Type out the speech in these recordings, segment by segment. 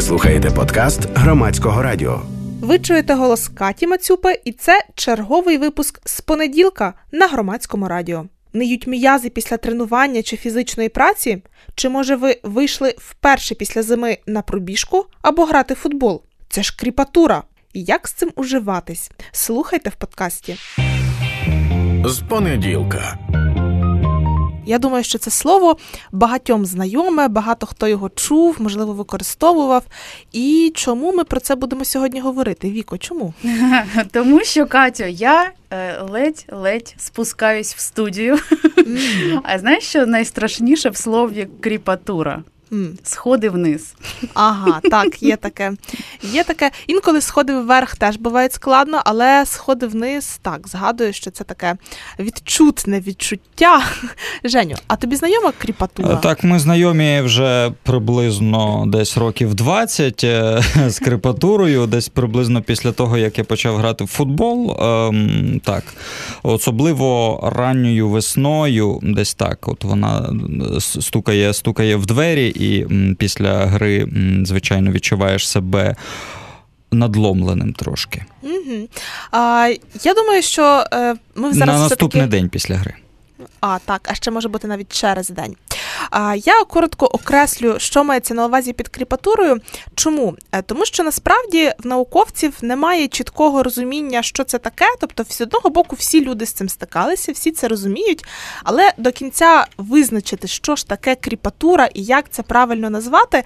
Ви слухаєте подкаст громадського радіо. Ви чуєте голос Каті Мацюпи, і це черговий випуск з понеділка на громадському радіо. Ниють м'язи після тренування чи фізичної праці? Чи може ви вийшли вперше після зими на пробіжку або грати в футбол? Це ж кріпатура. Як з цим уживатись? Слухайте в подкасті. З понеділка. Я думаю, що це слово багатьом знайоме, багато хто його чув, можливо, використовував. І чому ми про це будемо сьогодні говорити? Віко, чому? Тому що, Катю, я ледь-ледь спускаюсь в студію. А знаєш, що найстрашніше в слові кріпатура? Сходи вниз. Ага, так, є таке. Є таке. Інколи сходи вверх теж бувають складно, але сходи вниз, так, згадую, що це таке відчутне відчуття. Женю, а тобі знайома кріпатура? Так, ми знайомі вже приблизно десь років 20 е, з кріпатурою, десь приблизно після того, як я почав грати в футбол. Ем, так, особливо ранньою весною, десь так, от вона стукає, стукає в двері і після гри, звичайно, відчуваєш себе надломленим трошки. Угу. А, Я думаю, що е, ми зараз. На наступний таки... день після гри. А, так, а ще може бути навіть через день. А я коротко окреслю, що мається на увазі під кріпатурою. Чому? Е, тому що насправді в науковців немає чіткого розуміння, що це таке. Тобто, з одного боку, всі люди з цим стикалися, всі це розуміють, але до кінця визначити, що ж таке кріпатура і як це правильно назвати,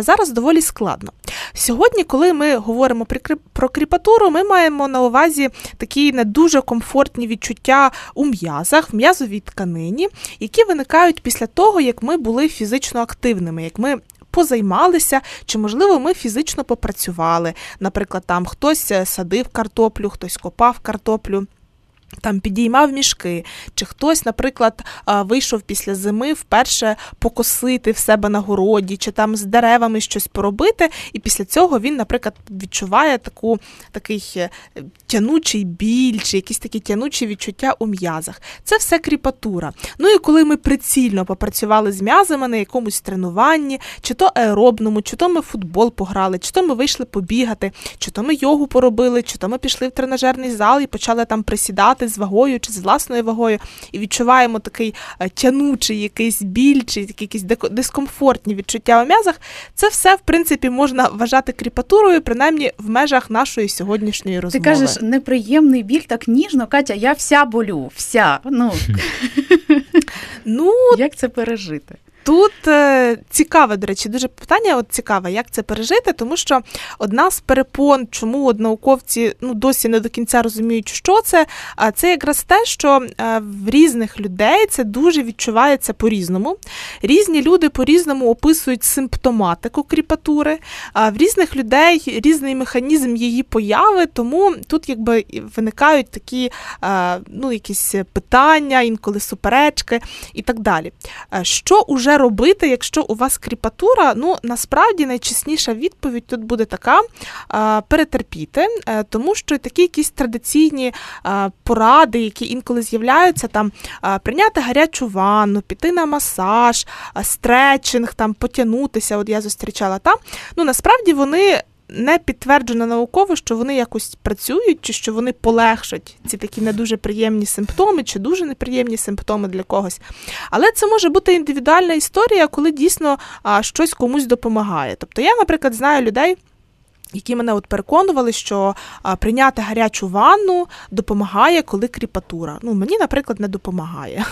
зараз доволі складно. Сьогодні, коли ми говоримо про кріпатуру, ми маємо на увазі такі не дуже комфортні відчуття у м'язах, в м'язовій тканині, які виникають після того, як ми були фізично активними, як ми. Позаймалися, чи, можливо, ми фізично попрацювали. Наприклад, там хтось е, садив картоплю, хтось копав картоплю. Там підіймав мішки, чи хтось, наприклад, вийшов після зими вперше покосити в себе на городі, чи там з деревами щось поробити, і після цього він, наприклад, відчуває таку такий е, тянучий біль, чи якісь такі тянучі відчуття у м'язах. Це все кріпатура. Ну і коли ми прицільно попрацювали з м'язами на якомусь тренуванні, чи то аеробному, чи то ми футбол пограли, чи то ми вийшли побігати, чи то ми йогу поробили, чи то ми пішли в тренажерний зал і почали там присідати з вагою чи з власною вагою, і відчуваємо такий е, тянучий якийсь біль, чи якісь дискомфортні відчуття у м'язах, це все, в принципі, можна вважати кріпатурою, принаймні в межах нашої сьогоднішньої розмови. Ти кажеш, неприємний біль так ніжно, Катя, я вся болю, вся. Ну, ну Як це пережити? Тут е, цікаве, до речі, дуже питання. От цікаве, як це пережити, тому що одна з перепон, чому от науковці ну досі не до кінця розуміють, що це. А це якраз те, що е, в різних людей це дуже відчувається по-різному. Різні люди по-різному описують симптоматику кріпатури, а в різних людей різний механізм її появи, тому тут якби виникають такі е, ну, якісь питання, інколи суперечки і так далі. Що уже робити, якщо у вас кріпатура? Ну, насправді найчесніша відповідь тут буде така: перетерпіти, е, тому що такі якісь традиційні поради, які інколи з'являються, там прийняти гарячу ванну, піти на масаж, стретчинг, там потягнутися. От я зустрічала там. Ну насправді вони не підтверджено науково, що вони якось працюють, чи що вони полегшать ці такі не дуже приємні симптоми, чи дуже неприємні симптоми для когось. Але це може бути індивідуальна історія, коли дійсно щось комусь допомагає. Тобто я, наприклад, знаю людей які мене от переконували, що а, прийняти гарячу ванну допомагає, коли кріпатура. Ну, мені, наприклад, не допомагає.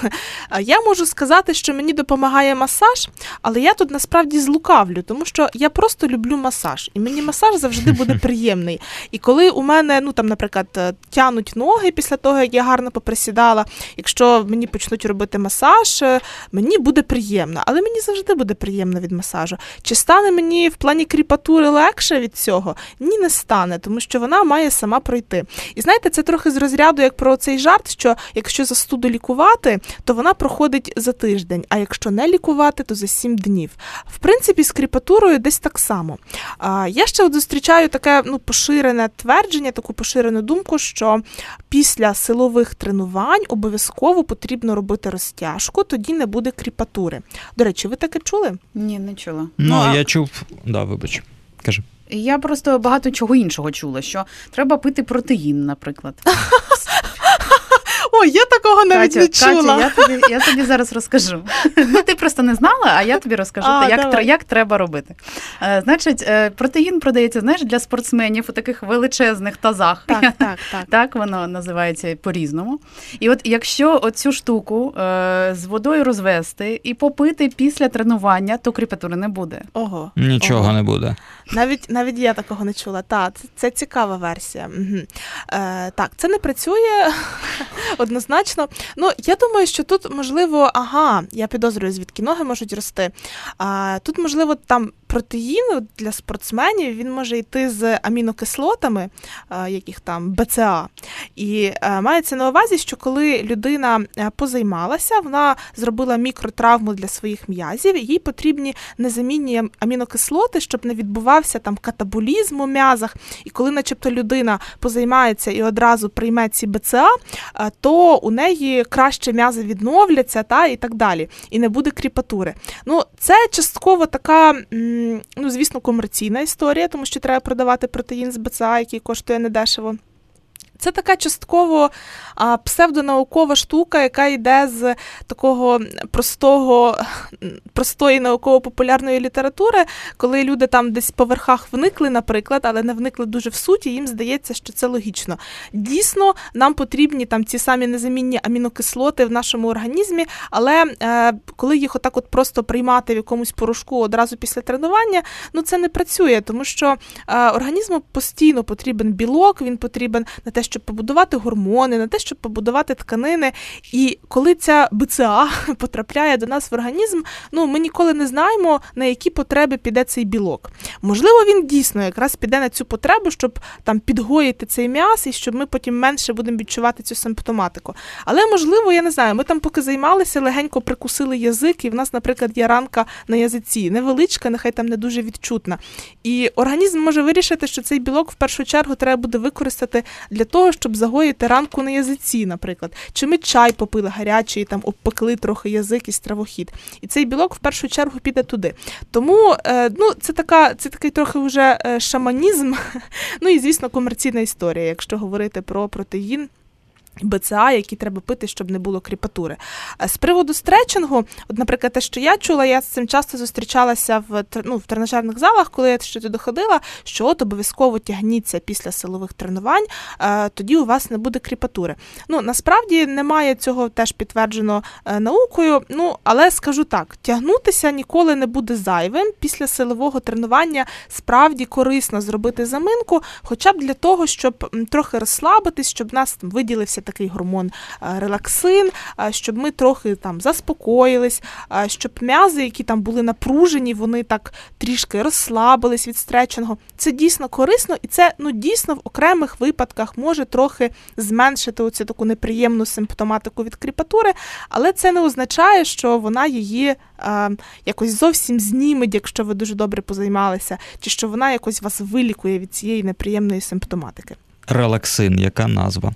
Я можу сказати, що мені допомагає масаж, але я тут насправді злукавлю, тому що я просто люблю масаж, і мені масаж завжди буде приємний. І коли у мене, ну там, наприклад, е, тянуть ноги після того, як я гарно поприсідала, якщо мені почнуть робити масаж, е, мені буде приємно, але мені завжди буде приємно від масажу. Чи стане мені в плані кріпатури легше від цього? Ні, не стане, тому що вона має сама пройти. І знаєте, це трохи з розряду, як про цей жарт, що якщо застуду лікувати, то вона проходить за тиждень, а якщо не лікувати, то за сім днів. В принципі, з кріпатурою десь так само. А, Я ще от зустрічаю таке ну, поширене твердження, таку поширену думку, що після силових тренувань обов'язково потрібно робити розтяжку, тоді не буде кріпатури. До речі, ви таке чули? Ні, не чула. Ну, ну а... я чув, да, вибач. Кажи. Я просто багато чого іншого чула, що треба пити протеїн, наприклад. Ой, я такого навіть Катя, не чула. Катя, я тобі, я тобі зараз розкажу. Ну, ти просто не знала, а я тобі розкажу, А, як, давай. тр- як треба робити. Е, значить, е, протеїн продається, знаєш, для спортсменів у таких величезних тазах. Так, так, так. Так воно називається по-різному. І от якщо оцю штуку е, з водою розвести і попити після тренування, то кріпатури не буде. Ого. Нічого ого. не буде. Навіть навіть я такого не чула. Та це, це цікава версія. Угу. Е, так, це не працює однозначно. Ну я думаю, що тут можливо, ага, я підозрюю, звідки ноги можуть рости. А, тут, можливо, там протеїн для спортсменів він може йти з амінокислотами, яких там БЦА. І е, мається на увазі, що коли людина е, позаймалася, вона зробила мікротравму для своїх м'язів, їй потрібні незамінні амінокислоти, щоб не відбувався там катаболізм у м'язах. І коли, начебто, людина позаймається і одразу прийме ці БЦА, е, то у неї краще м'язи відновляться та і так далі, і не буде кріпатури. Ну, це частково така, ну звісно, комерційна історія, тому що треба продавати протеїн з БЦА, який коштує недешево. Це така частково а, псевдонаукова штука, яка йде з такого простого, простої науково-популярної літератури, коли люди там десь по верхах вникли, наприклад, але не вникли дуже в суті, їм здається, що це логічно. Дійсно, нам потрібні там ці самі незамінні амінокислоти в нашому організмі, але е, коли їх отак от просто приймати в якомусь порошку одразу після тренування, ну це не працює, тому що е, організму постійно потрібен білок, він потрібен на те, щоб побудувати гормони, на те, щоб побудувати тканини. І коли ця БЦА потрапляє до нас в організм, ну ми ніколи не знаємо, на які потреби піде цей білок. Можливо, він дійсно якраз піде на цю потребу, щоб там підгоїти цей м'яс, і щоб ми потім менше будемо відчувати цю симптоматику. Але можливо, я не знаю, ми там поки займалися, легенько прикусили язик, і в нас, наприклад, є ранка на язиці, невеличка, нехай там не дуже відчутна. І організм може вирішити, що цей білок в першу чергу треба буде використати для того, щоб загоїти ранку на язиці, наприклад. Чи ми чай попили гарячий, там обпекли трохи язик і стравохід. І цей білок в першу чергу піде туди. Тому е, ну, це така, це такий трохи вже е, шаманізм. Ну і звісно, комерційна історія, якщо говорити про протеїн. БЦА, які треба пити, щоб не було кріпатури. З приводу стретчингу, от, наприклад, те, що я чула, я з цим часто зустрічалася в ну, в тренажерних залах, коли я ще туди ходила, що от обов'язково тягніться після силових тренувань, е, тоді у вас не буде кріпатури. Ну насправді немає цього теж підтверджено е, наукою. Ну але скажу так: тягнутися ніколи не буде зайвим. Після силового тренування справді корисно зробити заминку, хоча б для того, щоб трохи розслабитись, щоб нас виділився такий гормон е, релаксин, е, щоб ми трохи там заспокоїлись, е, щоб м'язи, які там були напружені, вони так трішки розслабились від стретчингу. Це дійсно корисно, і це ну дійсно в окремих випадках може трохи зменшити оцю таку неприємну симптоматику від кріпатури, але це не означає, що вона її е, якось зовсім зніметь, якщо ви дуже добре позаймалися, чи що вона якось вас вилікує від цієї неприємної симптоматики. Релаксин, яка назва.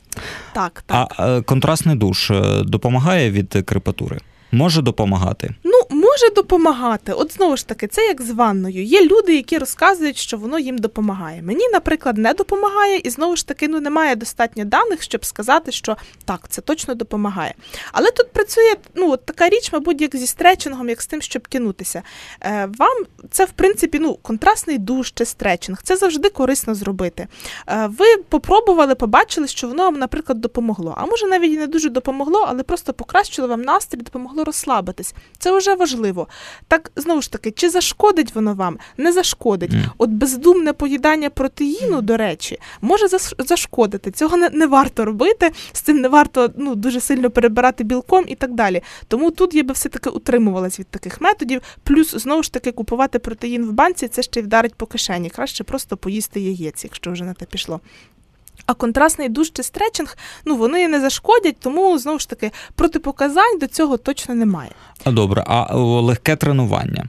Так, так. А е, контрастний душ е, допомагає від крепатури? Може допомагати. Ну, може допомагати. От знову ж таки, це як з ванною. Є люди, які розказують, що воно їм допомагає. Мені, наприклад, не допомагає, і знову ж таки, ну немає достатньо даних, щоб сказати, що так, це точно допомагає. Але тут працює ну, от така річ, мабуть, як зі стретчингом, як з тим, щоб тянутися. Е, вам це, в принципі, ну, контрастний душ чи стретчинг. Це завжди корисно зробити. Е, ви попробували, побачили, що воно вам, наприклад, допомогло. А може навіть і не дуже допомогло, але просто покращило вам настрій, допомогло розслабитись. Це вже важливо. Так знову ж таки, чи зашкодить воно вам? Не зашкодить. Ні. От бездумне поїдання протеїну, до речі, може зашкодити. Цього не, не варто робити. З цим не варто ну дуже сильно перебирати білком і так далі. Тому тут я би все таки утримувалась від таких методів. Плюс знову ж таки купувати протеїн в банці це ще й вдарить по кишені. Краще просто поїсти яєць, якщо вже на те пішло. А контрастний душ чи стретчинг, ну вони не зашкодять, тому знову ж таки протипоказань до цього точно немає. А добре, а легке тренування.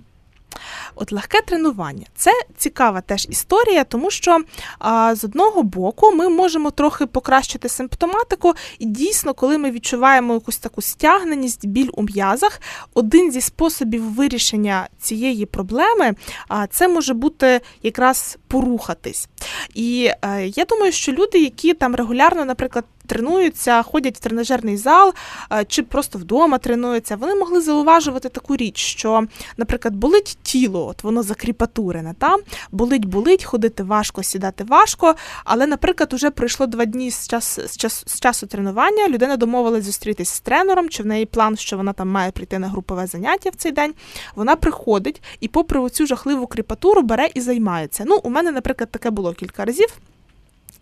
От легке тренування це цікава теж історія, тому що а, з одного боку ми можемо трохи покращити симптоматику, і дійсно, коли ми відчуваємо якусь таку стягненість, біль у м'язах, один зі способів вирішення цієї проблеми а, це може бути якраз порухатись. І е, я думаю, що люди, які там регулярно, наприклад, тренуються, ходять в тренажерний зал е, чи просто вдома тренуються, вони могли зауважувати таку річ, що, наприклад, болить тіло, от воно закріпатурене, та болить, болить, ходити важко, сідати важко. Але, наприклад, уже пройшло два дні з час з час з часу тренування. Людина домовилась зустрітися з тренером, чи в неї план, що вона там має прийти на групове заняття в цей день. Вона приходить і, попри оцю жахливу кріпатуру, бере і займається. Ну, у мене, наприклад, таке було кілька разів.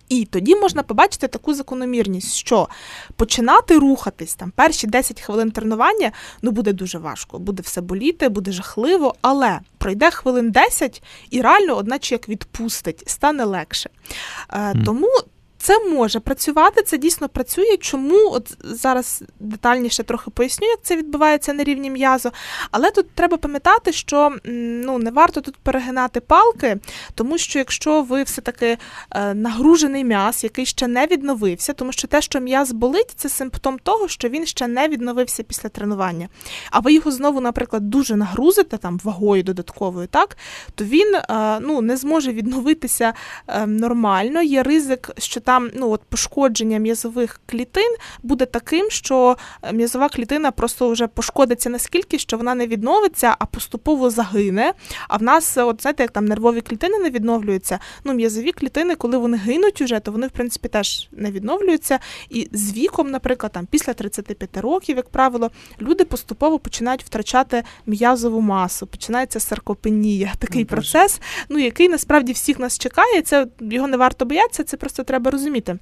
І тоді можна побачити таку закономірність, що починати рухатись там перші 10 хвилин тренування ну буде дуже важко, буде все боліти, буде жахливо, але пройде хвилин 10 і реально, одначе як відпустить, стане легше. Е, Тому це може працювати, це дійсно працює. Чому от зараз детальніше трохи поясню, як це відбувається на рівні м'язу. Але тут треба пам'ятати, що ну не варто тут перегинати палки, тому що якщо ви все-таки е, нагружений м'яз, який ще не відновився, тому що те, що м'яз болить, це симптом того, що він ще не відновився після тренування. А ви його знову, наприклад, дуже нагрузите там вагою додатковою, так то він е, ну не зможе відновитися е, нормально. Є ризик, що там там ну от пошкодження м'язових клітин буде таким, що е, м'язова клітина просто вже пошкодиться наскільки, що вона не відновиться, а поступово загине. А в нас, от знаєте, як там нервові клітини не відновлюються. Ну, м'язові клітини, коли вони гинуть уже, то вони в принципі теж не відновлюються. І з віком, наприклад, там після 35 років, як правило, люди поступово починають втрачати м'язову масу, починається саркопенія, такий ну, процес, ну який насправді всіх нас чекає. Це його не варто боятися, це просто треба розуміти розуміти.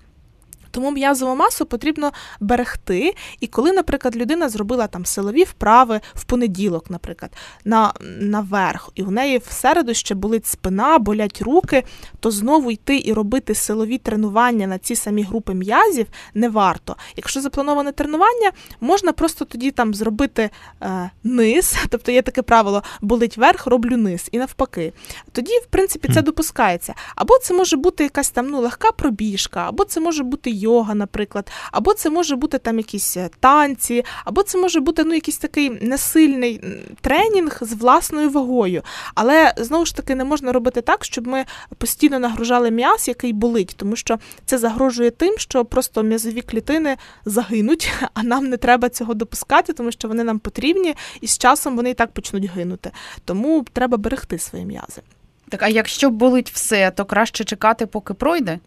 Тому м'язову масу потрібно берегти. І коли, наприклад, людина зробила там силові вправи в понеділок, наприклад, на, наверх, і у неї в середу ще болить спина, болять руки, то знову йти і робити силові тренування на ці самі групи м'язів не варто. Якщо заплановане тренування, можна просто тоді там зробити е, низ, тобто є таке правило болить верх, роблю низ, і навпаки. Тоді, в принципі, це допускається. Або це може бути якась там ну, легка пробіжка, або це може бути йога, наприклад, або це може бути там якісь е, танці, або це може бути ну, якийсь такий несильний тренінг з власною вагою. Але знову ж таки не можна робити так, щоб ми постійно нагружали м'яз, який болить, тому що це загрожує тим, що просто м'язові клітини загинуть, а нам не треба цього допускати, тому що вони нам потрібні, і з часом вони і так почнуть гинути. Тому треба берегти свої м'язи. Так, а якщо болить все, то краще чекати, поки пройде?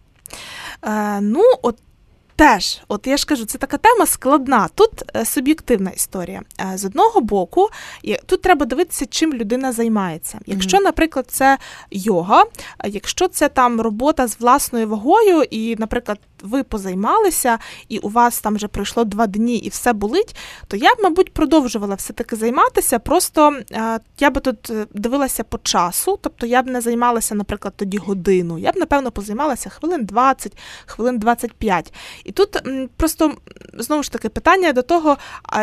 Е, Ну, от Теж, от я ж кажу, це така тема складна. Тут е, суб'єктивна історія. Е, з одного боку, тут треба дивитися, чим людина займається. Якщо, наприклад, це йога, якщо це там робота з власною вагою, і, наприклад, ви позаймалися, і у вас там вже пройшло два дні і все болить, то я б, мабуть, продовжувала все-таки займатися. Просто е, я би тут дивилася по часу, тобто я б не займалася, наприклад, тоді годину. Я б, напевно, позаймалася хвилин 20, хвилин 25. І тут просто знову ж таки питання до того,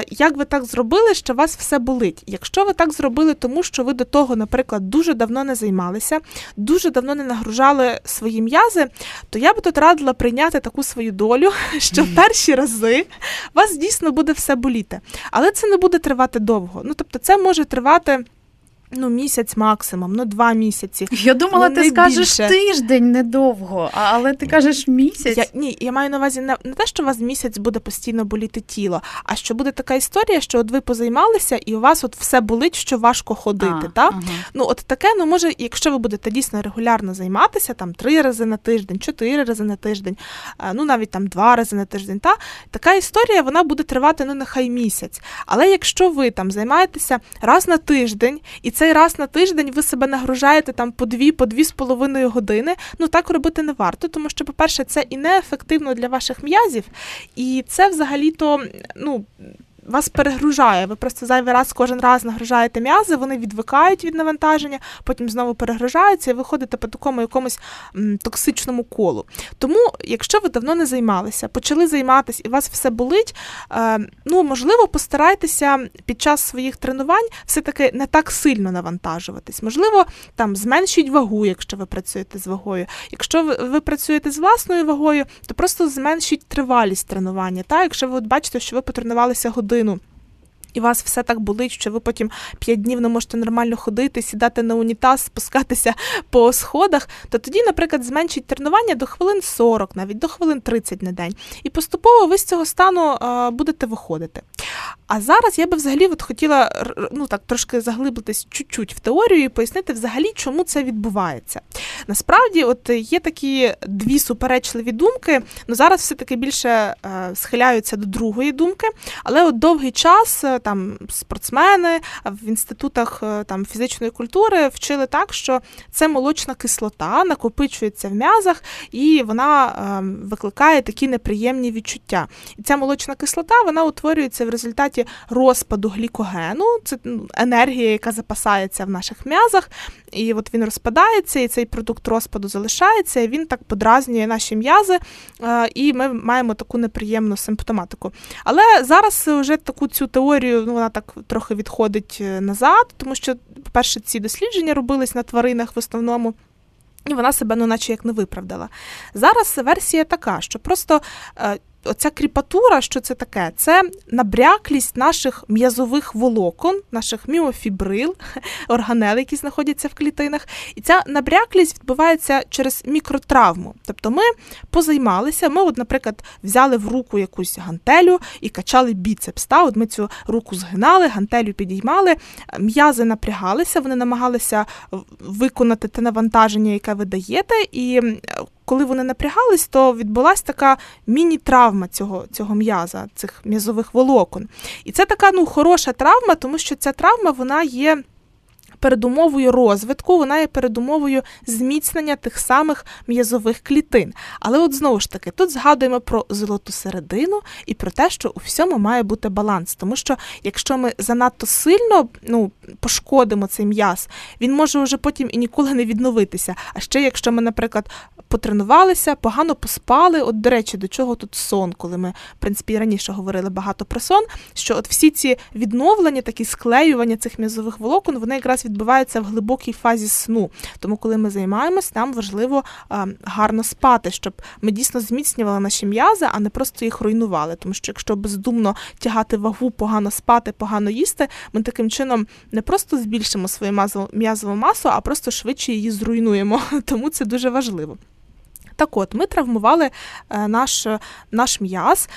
як ви так зробили, що вас все болить. Якщо ви так зробили, тому що ви до того, наприклад, дуже давно не займалися, дуже давно не нагружали свої м'язи, то я би тут радила прийняти таку свою долю, що в перші рази вас дійсно буде все боліти. Але це не буде тривати довго. Ну тобто, це може тривати. Ну, місяць максимум, ну два місяці. Я думала, ну, ти скажеш більше. тиждень недовго, але ти кажеш місяць. Я, Ні, я маю на увазі не, не те, що у вас місяць буде постійно боліти тіло, а що буде така історія, що от ви позаймалися, і у вас от все болить, що важко ходити. А, та? Ага. Ну, от таке, ну може, якщо ви будете дійсно регулярно займатися, там три рази на тиждень, чотири рази на тиждень, ну навіть там два рази на тиждень, та така історія вона буде тривати ну нехай місяць. Але якщо ви там займаєтеся раз на тиждень і це цей раз на тиждень ви себе нагружаєте там по дві, по дві з половиною години. Ну так робити не варто, тому що, по-перше, це і неефективно для ваших м'язів, і це взагалі-то, ну вас перегружає. Ви просто зайвий раз кожен раз нагружаєте м'язи, вони відвикають від навантаження, потім знову перегружаються і виходите по такому якомусь м, токсичному колу. Тому, якщо ви давно не займалися, почали займатися і вас все болить, е, ну можливо, постарайтеся під час своїх тренувань все-таки не так сильно навантажуватись. Можливо, там зменшіть вагу, якщо ви працюєте з вагою. Якщо ви, ви працюєте з власною вагою, то просто зменшіть тривалість тренування. Та? Якщо ви бачите, що ви потренувалися годину Валентину і вас все так болить, що ви потім 5 днів не можете нормально ходити, сідати на унітаз, спускатися по сходах, то тоді, наприклад, зменшіть тренування до хвилин 40, навіть до хвилин 30 на день. І поступово ви з цього стану будете виходити. А зараз я би взагалі от хотіла ну так трошки заглибитись чуть-чуть в теорію і пояснити взагалі, чому це відбувається. Насправді, от є такі дві суперечливі думки. Ну зараз все-таки більше е, схиляються до другої думки, але от довгий час е, там спортсмени в інститутах е, там фізичної культури вчили так, що це молочна кислота накопичується в м'язах, і вона викликає такі неприємні відчуття. І ця молочна кислота вона утворюється в результаті розпаду глікогену, це ну, енергія, яка запасається в наших м'язах, і от він розпадається, і цей продукт розпаду залишається, і він так подразнює наші м'язи, і ми маємо таку неприємну симптоматику. Але зараз вже таку цю теорію ну, вона так трохи відходить е, назад, тому що, по-перше, ці дослідження робились на тваринах в основному. І вона себе, ну, наче як не виправдала. Зараз версія така, що просто е, оця кріпатура, що це таке? Це набряклість наших м'язових волокон, наших міофібрил, органел, які знаходяться в клітинах. І ця набряклість відбувається через мікротравму. Тобто ми позаймалися, ми, от, наприклад, взяли в руку якусь гантелю і качали біцепс. Та? От Ми цю руку згинали, гантелю підіймали, м'язи напрягалися, вони намагалися виконати те навантаження, яке ви даєте, і коли вони напрягались, то відбулася така міні-травма цього цього м'яза, цих м'язових волокон. І це така ну, хороша травма, тому що ця травма вона є передумовою розвитку, вона є передумовою зміцнення тих самих м'язових клітин. Але от знову ж таки, тут згадуємо про золоту середину і про те, що у всьому має бути баланс. Тому що якщо ми занадто сильно ну, пошкодимо цей м'яз, він може вже потім і ніколи не відновитися. А ще якщо ми, наприклад, потренувалися, погано поспали. От, до речі, до чого тут сон, коли ми, в принципі, раніше говорили багато про сон, що от всі ці відновлення, такі склеювання цих м'язових волокон, вони якраз відбуваються в глибокій фазі сну. Тому, коли ми займаємось, нам важливо а, гарно спати, щоб ми дійсно зміцнювали наші м'язи, а не просто їх руйнували. Тому що якщо бездумно тягати вагу, погано спати, погано їсти, ми таким чином не просто збільшимо свою м'язову масу, а просто швидше її зруйнуємо. Тому це дуже важливо. Так от, ми травмували е, наш наш м'яз,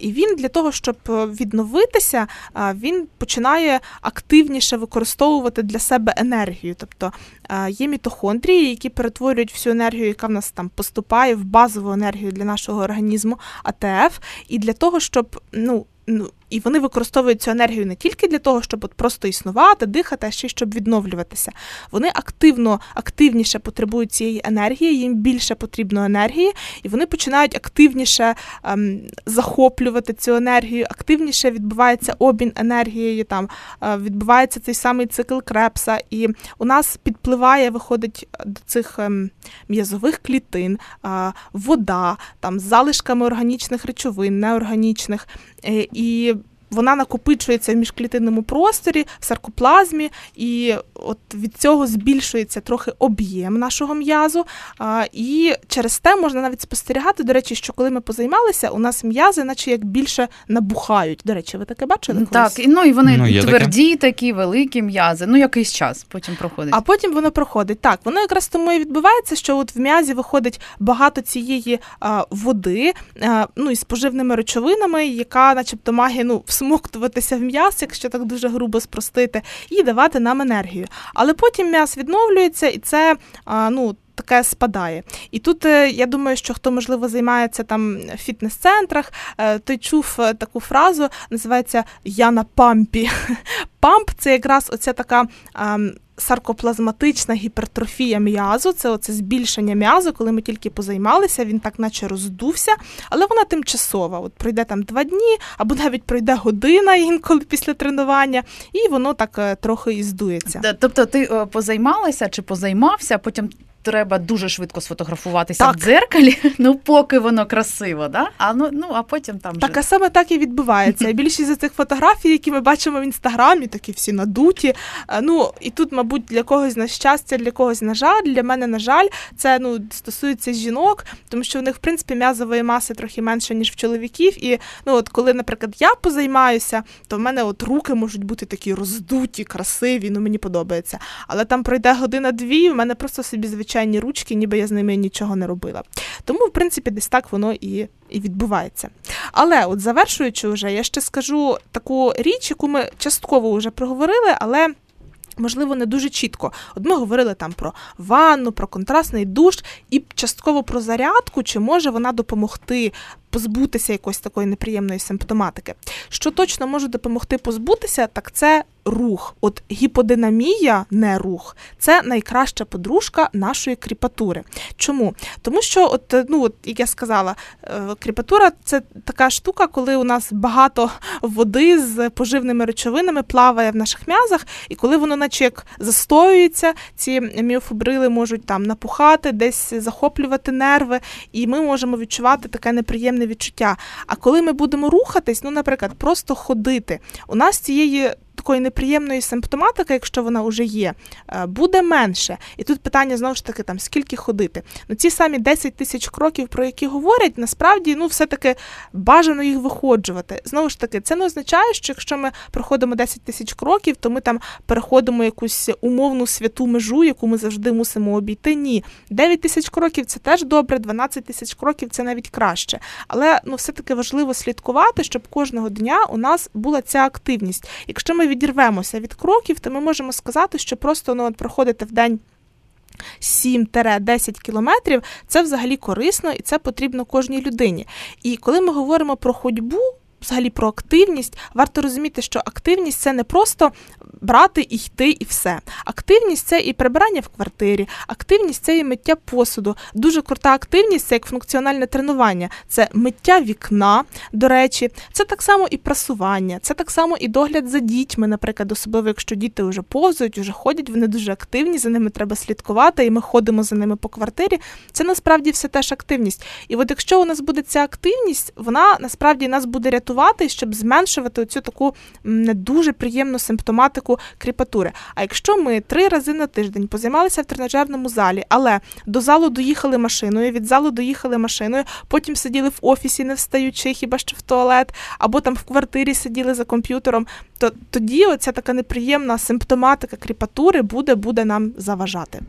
і він для того, щоб відновитися, він починає активніше використовувати для себе енергію. Тобто є мітохондрії, які перетворюють всю енергію, яка в нас там поступає в базову енергію для нашого організму, АТФ. І для того, щоб ну, ну і вони використовують цю енергію не тільки для того, щоб от просто існувати, дихати, а ще й щоб відновлюватися. Вони активно, активніше потребують цієї енергії, їм більше потрібно енергії, і вони починають активніше ем, захоплювати цю енергію, активніше відбувається обмін енергією, там е, відбувається цей самий цикл крепса, і у нас підпливає, виходить до цих ем, м'язових клітин, е, вода, там з залишками органічних речовин, неорганічних. Е, і вона накопичується в міжклітинному просторі, в саркоплазмі, і от від цього збільшується трохи об'єм нашого м'язу. І через те можна навіть спостерігати, до речі, що коли ми позаймалися, у нас м'язи, наче як більше набухають. До речі, ви таке бачили? Так, і ну і вони ну, тверді, таке. такі великі м'язи. Ну, якийсь час потім проходить. А потім воно проходить. Так, воно якраз тому і відбувається, що от в м'язі виходить багато цієї а, води, а, ну і з поживними речовинами, яка, начебто, має ну, всмоктуватися в м'яс, якщо так дуже грубо спростити, і давати нам енергію. Але потім м'яс відновлюється, і це ну. Таке спадає. І тут е, я думаю, що хто, можливо, займається там в фітнес-центрах, е, той чув е, таку фразу, називається Я на пампі. Памп це якраз оця така саркоплазматична гіпертрофія м'язу. Це оце збільшення м'язу, коли ми тільки позаймалися, він так наче роздувся, але вона тимчасова. От пройде там два дні, або навіть пройде година інколи після тренування, і воно так е, трохи і здується. Тобто ти е, позаймалася чи позаймався, потім треба дуже швидко сфотографуватися так. в дзеркалі, ну поки воно красиво, да? а ну, ну а потім там. Так, вже... а саме так і відбувається. І Більшість з цих фотографій, які ми бачимо в інстаграмі, такі всі надуті. Ну і тут, мабуть, для когось на щастя, для когось на жаль, для мене, на жаль, це ну стосується жінок, тому що в них, в принципі, м'язової маси трохи менше, ніж в чоловіків. І ну, от коли, наприклад, я позаймаюся, то в мене от руки можуть бути такі роздуті, красиві, ну мені подобається. Але там пройде година-дві, в мене просто собі звичайно звичайні ручки, ніби я з ними нічого не робила. Тому, в принципі, десь так воно і і відбувається. Але, от завершуючи, вже, я ще скажу таку річ, яку ми частково вже проговорили, але. Можливо, не дуже чітко. От ми говорили там про ванну, про контрастний душ і частково про зарядку, чи може вона допомогти позбутися якоїсь такої неприємної симптоматики. Що точно може допомогти позбутися, так це рух. От гіподинамія, не рух, це найкраща подружка нашої кріпатури. Чому? Тому що, от, ну, от, як я сказала, е, кріпатура це така штука, коли у нас багато води з поживними речовинами плаває в наших м'язах, і коли воно, наче як застоюється, ці міофібрили можуть там напухати, десь захоплювати нерви, і ми можемо відчувати таке неприємне відчуття. А коли ми будемо рухатись, ну, наприклад, просто ходити, у нас цієї такої неприємної симптоматики, якщо вона вже є, е, буде менше. І тут питання знову ж таки, там скільки ходити. Ну ці самі 10 тисяч кроків, про які говорять, насправді ну все-таки бажано їх виходжувати. Знову ж таки, це не означає, що якщо ми проходимо 10 тисяч кроків, то ми там переходимо якусь умовну святу межу, яку ми завжди мусимо обійти. Ні, 9 тисяч кроків це теж добре, 12 тисяч кроків це навіть краще. Але ну все-таки важливо слідкувати, щоб кожного дня у нас була ця активність. Якщо ми відірвемося від кроків, то ми можемо сказати, що просто ну, от проходити в день. 7-10 кілометрів це взагалі корисно і це потрібно кожній людині. І коли ми говоримо про ходьбу, взагалі про активність, варто розуміти, що активність це не просто брати і йти, і все. Активність це і прибирання в квартирі, активність це і миття посуду. Дуже крута активність це як функціональне тренування, це миття вікна, до речі, це так само і прасування, це так само і догляд за дітьми, наприклад, особливо якщо діти вже повзують, вже ходять, вони дуже активні, за ними треба слідкувати, і ми ходимо за ними по квартирі. Це насправді все теж активність. І от якщо у нас буде ця активність, вона насправді нас буде рятувати, щоб зменшувати цю таку не дуже приємну симптоматику кріпатури. А якщо ми три рази на тиждень позаймалися в тренажерному залі, але до залу доїхали машиною, від залу доїхали машиною, потім сиділи в офісі, не встаючи, хіба що в туалет, або там в квартирі сиділи за комп'ютером, то тоді оця така неприємна симптоматика кріпатури буде, буде нам заважати.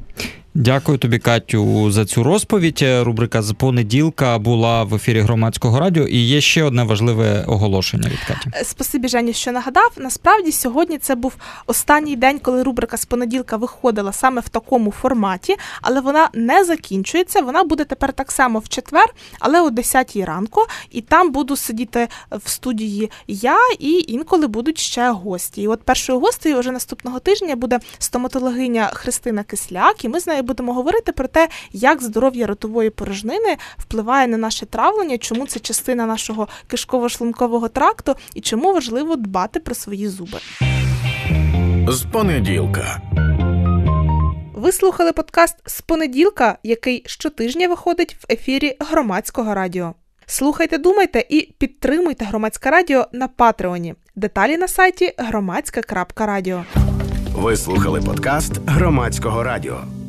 Дякую тобі, Катю, за цю розповідь. Рубрика з понеділка була в ефірі громадського радіо. І є ще одне важливе оголошення від Каті. Е, спасибі, Жені, що нагадав. Насправді сьогодні це був останній день, коли рубрика з понеділка виходила саме в такому форматі, але вона не закінчується. Вона буде тепер так само в четвер, але о 10 ранку. І там буду сидіти в студії я і інколи будуть ще гості. І от першою гостею вже наступного тижня буде стоматологиня Христина Кисляк, і ми з нею будемо говорити про те, як здоров'я ротової порожнини впливає на наше травлення, чому це частина нашого кишково-шлункового тракту і чому важливо дбати про свої зуби. З понеділка. Ви слухали подкаст з понеділка, який щотижня виходить в ефірі громадського радіо. Слухайте, думайте і підтримуйте громадське радіо на Патреоні. Деталі на сайті громадське.радіо. Ви слухали подкаст громадського радіо.